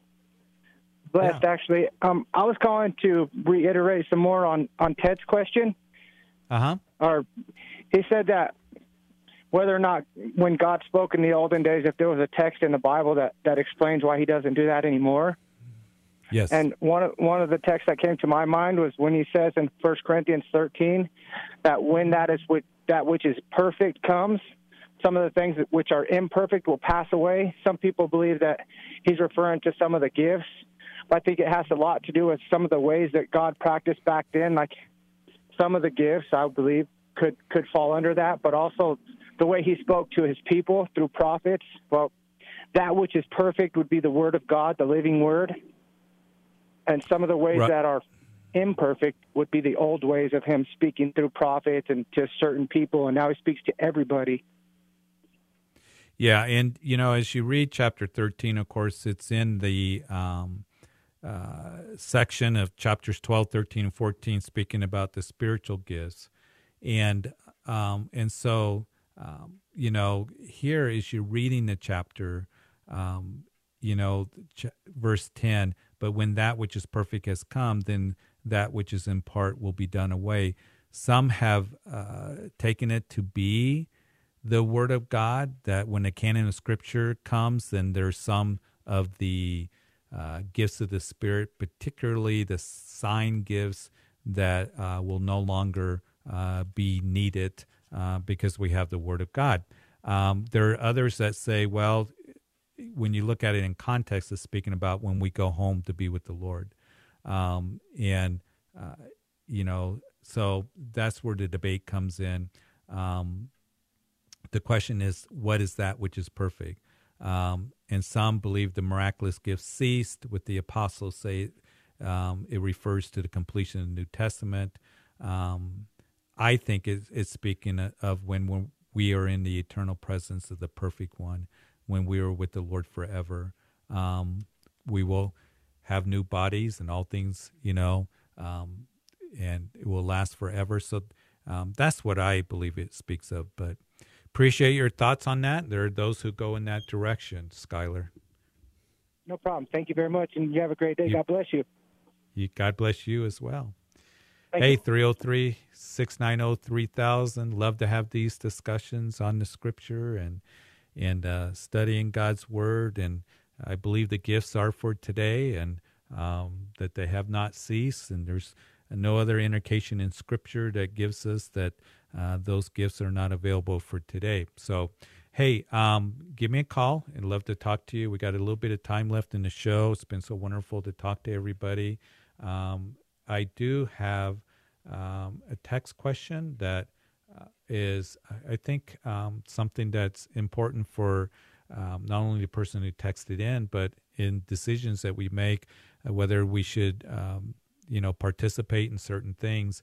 Blessed, actually. Um, I was calling to reiterate some more on, on Ted's question. Uh huh. Or he said that whether or not when God spoke in the olden days, if there was a text in the Bible that, that explains why he doesn't do that anymore. Yes. And one of, one of the texts that came to my mind was when he says in 1 Corinthians 13 that when that is which, that which is perfect comes, some of the things which are imperfect will pass away. Some people believe that he's referring to some of the gifts. But I think it has a lot to do with some of the ways that God practiced back then. Like some of the gifts, I believe, could could fall under that, but also the way he spoke to his people through prophets. Well, that which is perfect would be the word of God, the living word. And some of the ways Right. that are imperfect would be the old ways of him speaking through prophets and to certain people, and now he speaks to everybody. Yeah, and you know, as you read chapter thirteen, of course, it's in the um, uh, section of chapters 12, 13, and fourteen, speaking about the spiritual gifts, and um, and so um, you know, here as you're reading the chapter, um, you know, ch- verse ten. But when that which is perfect has come, then that which is in part will be done away. Some have uh, taken it to be the word of God that when the canon of scripture comes, then there's some of the uh, gifts of the Spirit, particularly the sign gifts that uh, will no longer uh, be needed uh, because we have the word of God. Um, there are others that say, well, when you look at it in context, it's speaking about when we go home to be with the Lord. Um, and, uh, you know, so that's where the debate comes in. Um, the question is, what is that which is perfect? Um, and some believe the miraculous gifts ceased. With the apostles say um, it refers to the completion of the New Testament. Um, I think it's, it's speaking of when, when we are in the eternal presence of the perfect one, when we are with the Lord forever. Um, we will have new bodies and all things, you know, um, and it will last forever. So um, that's what I believe it speaks of. But appreciate your thoughts on that. There are those who go in that direction, Skylar. No problem. Thank you very much, and you have a great day. God bless you. you, God bless you as well. Thank hey, 303 690 3000. Love to have these discussions on the scripture and and uh, studying God's word. And I believe the gifts are for today and um, that they have not ceased. And there's no other indication in scripture that gives us that uh, those gifts are not available for today. So, hey, um, give me a call. I'd love to talk to you. We got a little bit of time left in the show. It's been so wonderful to talk to everybody. Um, I do have um, a text question that uh, is, I think, um, something that's important for um, not only the person who texted in, but in decisions that we make, uh, whether we should, um, you know, participate in certain things.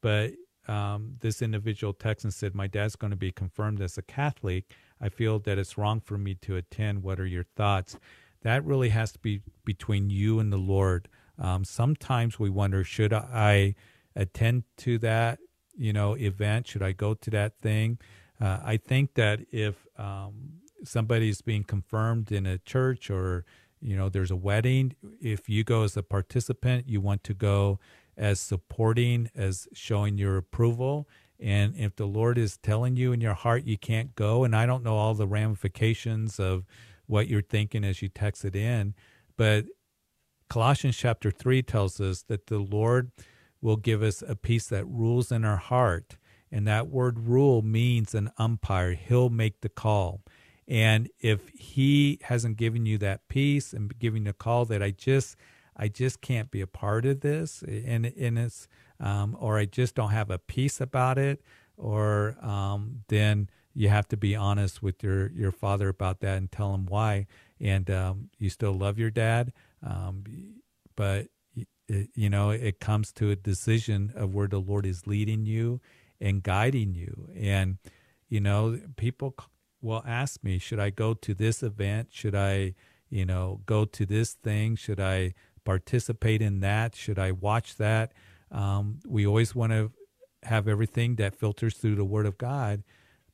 But um, this individual texted and said, "My dad's going to be confirmed as a Catholic. I feel that it's wrong for me to attend. What are your thoughts?" That really has to be between you and the Lord. Um, sometimes we wonder, should I attend to that, you know, event? Should I go to that thing? Uh, I think that if um, somebody's being confirmed in a church or, you know, there's a wedding, if you go as a participant, you want to go as supporting, as showing your approval. And if the Lord is telling you in your heart you can't go, and I don't know all the ramifications of what you're thinking as you text it in, but Colossians chapter 3 tells us that the Lord will give us a peace that rules in our heart. And that word rule means an umpire. He'll make the call. And if he hasn't given you that peace and giving the call that I just I just can't be a part of this and and it's um, or I just don't have a peace about it, or um, then you have to be honest with your your father about that and tell him why. And um, you still love your dad, um, but it, you know it comes to a decision of where the Lord is leading you and guiding you. And you know, people will ask me, should I go to this event? Should I, you know, go to this thing? Should I participate in that? Should I watch that? Um, we always want to have everything that filters through the Word of God.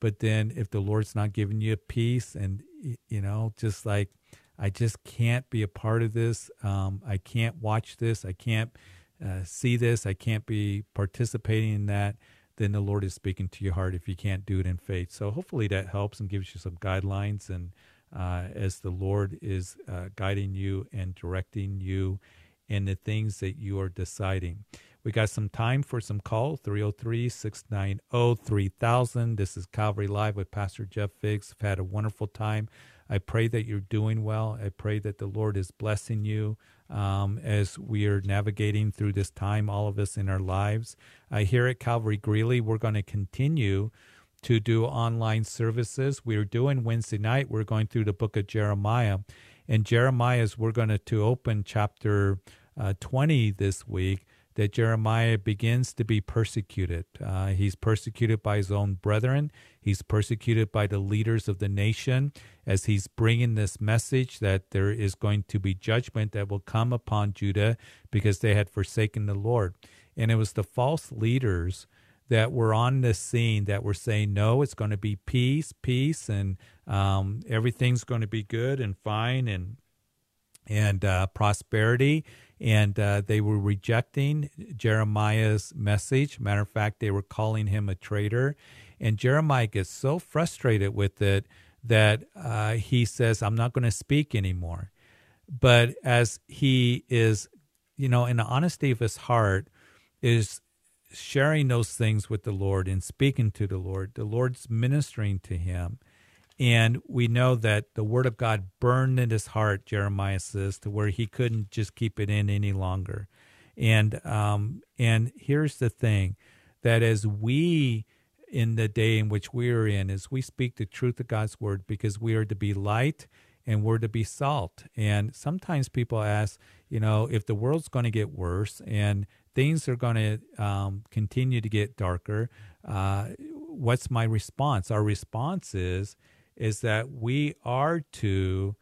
But then if the Lord's not giving you peace and, you know, just like I just can't be a part of this. Um, I can't watch this. I can't uh, see this. I can't be participating in that. Then the Lord is speaking to your heart if you can't do it in faith. So hopefully that helps and gives you some guidelines. And uh, as the Lord is uh, guiding you and directing you in the things that you are deciding. We got some time for some call 303 690 3000. This is Calvary Live with Pastor Jeff Figs. I've had a wonderful time. I pray that you're doing well. I pray that the Lord is blessing you um, as we are navigating through this time, all of us in our lives. Uh, here at Calvary Greeley, we're going to continue to do online services. We're doing Wednesday night, we're going through the book of Jeremiah. And Jeremiah's, we're going to, to open chapter uh, 20 this week that Jeremiah begins to be persecuted. Uh, he's persecuted by his own brethren. He's persecuted by the leaders of the nation as he's bringing this message that there is going to be judgment that will come upon Judah because they had forsaken the Lord. And it was the false leaders that were on the scene that were saying, no, it's going to be peace, peace, and um, everything's going to be good and fine and and uh, prosperity and uh, they were rejecting Jeremiah's message. Matter of fact, they were calling him a traitor. And Jeremiah gets so frustrated with it that uh, he says, I'm not going to speak anymore. But as he is, you know, in the honesty of his heart, is sharing those things with the Lord and speaking to the Lord, the Lord's ministering to him. And we know that the word of God burned in his heart, Jeremiah says, to where he couldn't just keep it in any longer. And um, and here's the thing that as we in the day in which we are in, as we speak the truth of God's word, because we are to be light and we're to be salt. And sometimes people ask, you know, if the world's going to get worse and things are going to um, continue to get darker, uh, what's my response? Our response is is that we are to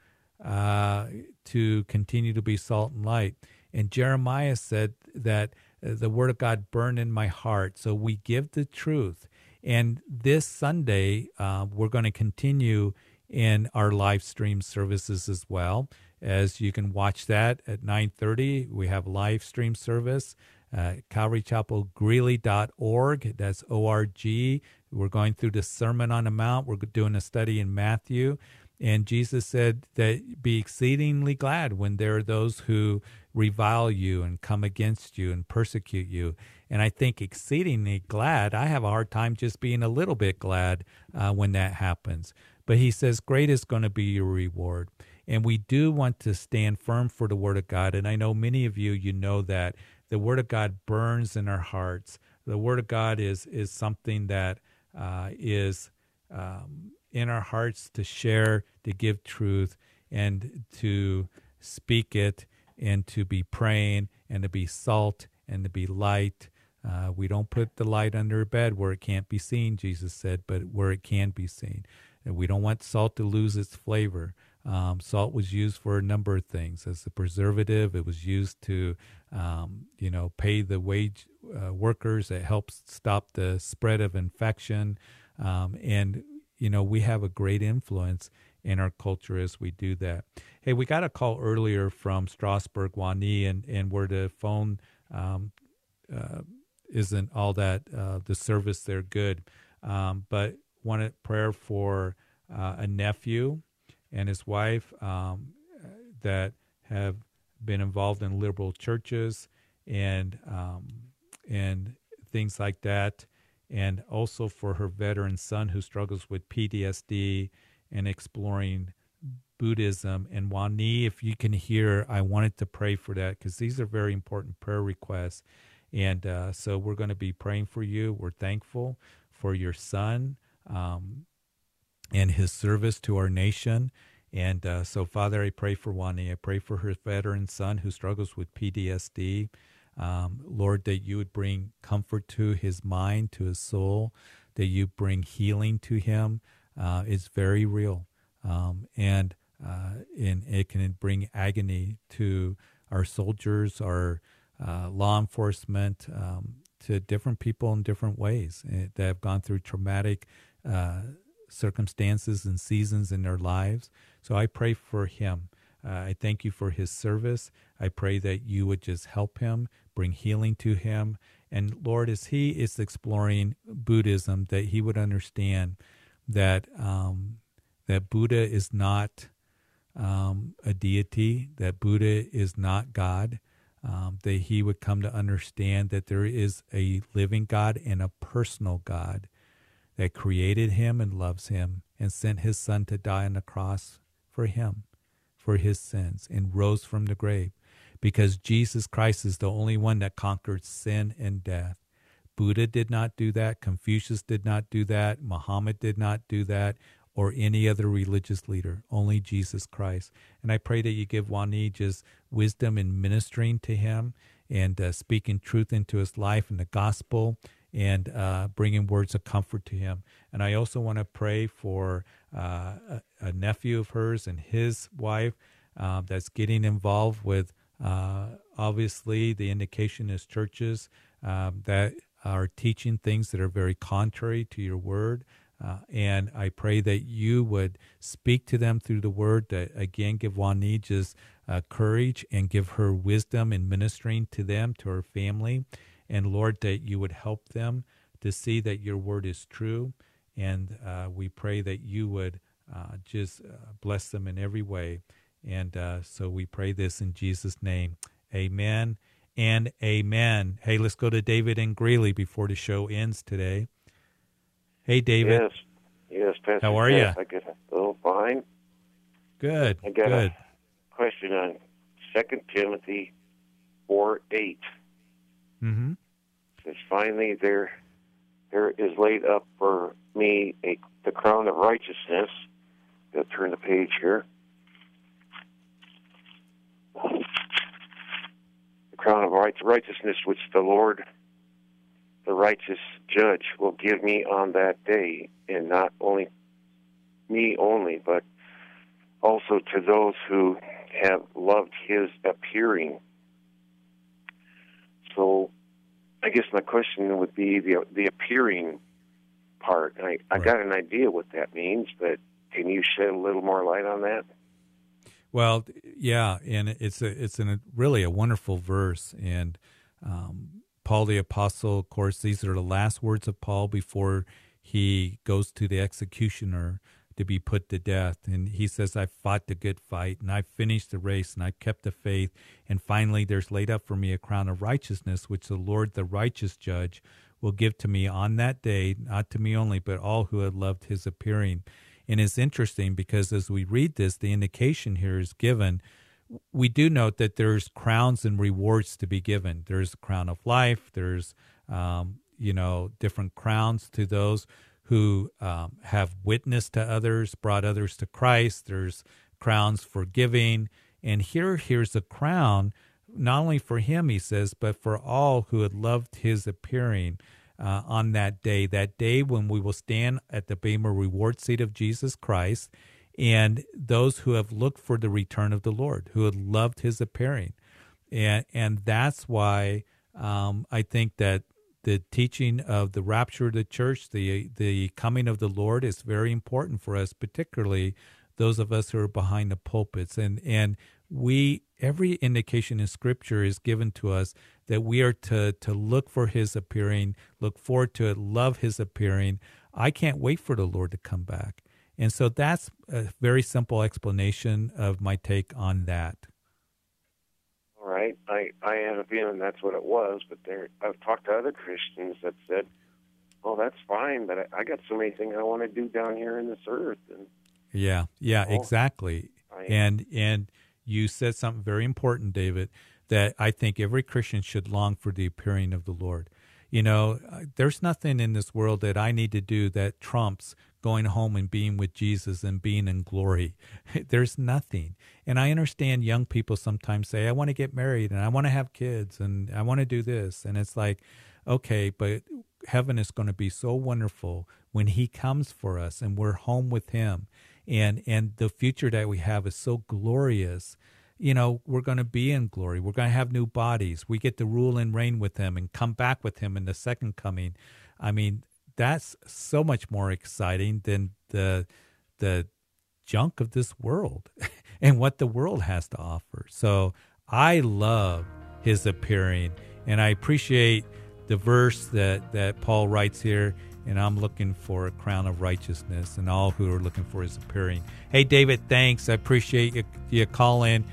uh, to continue to be salt and light. And Jeremiah said that uh, the word of God burned in my heart. So we give the truth. And this Sunday, uh, we're going to continue in our live stream services as well. As you can watch that at 9:30, we have live stream service. Uh, CalvaryChapelGreeley.org. That's O-R-G. We're going through the Sermon on the Mount. We're doing a study in Matthew. And Jesus said that be exceedingly glad when there are those who revile you and come against you and persecute you. And I think exceedingly glad, I have a hard time just being a little bit glad uh, when that happens. But he says, Great is going to be your reward. And we do want to stand firm for the Word of God. And I know many of you, you know that the Word of God burns in our hearts. The Word of God is, is something that uh, is um, in our hearts to share, to give truth, and to speak it, and to be praying, and to be salt, and to be light. Uh, we don't put the light under a bed where it can't be seen, Jesus said, but where it can be seen. We don't want salt to lose its flavor. Um, salt was used for a number of things as a preservative. It was used to, um, you know, pay the wage uh, workers. It helps stop the spread of infection. Um, and you know, we have a great influence in our culture as we do that. Hey, we got a call earlier from Strasburg, Wani, and, and where the phone um, uh, isn't all that, uh, the service there good. Um, but wanted prayer for uh, a nephew and his wife um, that have been involved in liberal churches and um, and things like that and also for her veteran son who struggles with PTSD and exploring Buddhism. And Wani, if you can hear, I wanted to pray for that because these are very important prayer requests. And uh, so we're going to be praying for you. We're thankful for your son um, and his service to our nation. And uh, so, Father, I pray for Wani. I pray for her veteran son who struggles with PTSD. Um, Lord, that you would bring comfort to his mind, to his soul, that you bring healing to him. Uh, it's very real. Um, and, uh, and it can bring agony to our soldiers, our uh, law enforcement, um, to different people in different ways eh, that have gone through traumatic uh, circumstances and seasons in their lives. So I pray for him. Uh, I thank you for his service. I pray that you would just help him, bring healing to him. And Lord, as he is exploring Buddhism, that he would understand that um, that Buddha is not um, a deity, that Buddha is not God, um, that he would come to understand that there is a living God and a personal God that created him and loves him and sent his son to die on the cross for him, for his sins, and rose from the grave because Jesus Christ is the only one that conquered sin and death. Buddha did not do that. Confucius did not do that. Muhammad did not do that, or any other religious leader. Only Jesus Christ. And I pray that you give Wani just wisdom in ministering to him and uh, speaking truth into his life and the gospel and uh, bringing words of comfort to him. And I also want to pray for uh, a, a, nephew of hers and his wife uh, that's getting involved with uh, obviously, the indication is churches um, that are teaching things that are very contrary to your word. Uh, and I pray that you would speak to them through the word, that again, give Wani just uh, courage and give her wisdom in ministering to them, to her family. And Lord, that you would help them to see that your word is true. And uh, we pray that you would uh, just uh, bless them in every way. And uh, so we pray this in Jesus' name. Amen and amen. Hey, let's go to David and Greeley before the show ends today. Hey, David. Yes, yes, Pastor. How are you? I get a little fine. Good. I got good. a question on Second Timothy four eight. Mm-hmm. Says finally there, there is laid up for me a the crown of righteousness. I'll turn the page here. the crown of righteousness which the Lord, the righteous judge, will give me on that day, and not only me only, but also to those who have loved his appearing. So I guess my question would be the the appearing part. I, I got an idea what that means, but Can you shed a little more light on that? Well, yeah, and it's a it's a really a wonderful verse, and um, Paul the apostle, of course, these are the last words of Paul before he goes to the executioner to be put to death, and he says, "I fought the good fight, and I finished the race, and I kept the faith, and finally, there's laid up for me a crown of righteousness, which the Lord, the righteous Judge, will give to me on that day, not to me only, but all who have loved His appearing." And it's interesting because as we read this, the indication here is given. We do note that there's crowns and rewards to be given. There's a crown of life. There's, um, you know, different crowns to those who um, have witnessed to others, brought others to Christ. There's crowns for giving. And here, here's a crown, not only for him, he says, but for all who had loved his appearing uh, on that day, that day when we will stand at the Bema reward seat of Jesus Christ, and those who have looked for the return of the Lord, who had loved His appearing, and and that's why um, I think that the teaching of the rapture of the church, the the coming of the Lord, is very important for us, particularly those of us who are behind the pulpits, and and we every indication in Scripture is given to us that we are to to look for his appearing, look forward to it, love his appearing. I can't wait for the Lord to come back. And so that's a very simple explanation of my take on that. Right. I, I have a feeling that's what it was, but there I've talked to other Christians that said, Well, that's fine, but I, I got so many things I want to do down here in this earth and Yeah, yeah, oh, exactly. I, and and you said something very important, David that I think every Christian should long for the appearing of the Lord. You know, uh, there's nothing in this world that I need to do that trumps going home and being with Jesus and being in glory. There's nothing. And I understand young people sometimes say, I want to get married and I want to have kids and I want to do this. And it's like, okay, but heaven is going to be so wonderful when he comes for us and we're home with him. And and the future that we have is so glorious you know, we're going to be in glory. We're going to have new bodies. We get to rule and reign with him and come back with him in the second coming. I mean, that's so much more exciting than the the junk of this world and what the world has to offer. So I love his appearing and I appreciate the verse that, that Paul writes here and I'm looking for a crown of righteousness and all who are looking for his appearing. Hey, David, thanks. I appreciate you, you call in.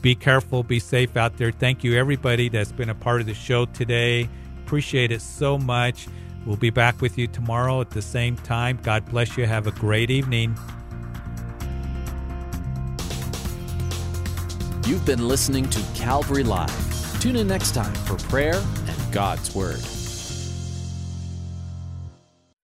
Be careful, be safe out there. Thank you, everybody that's been a part of the show today. Appreciate it so much. We'll be back with you tomorrow at the same time. God bless you. Have a great evening. You've been listening to Calvary Live. Tune in next time for prayer and God's Word.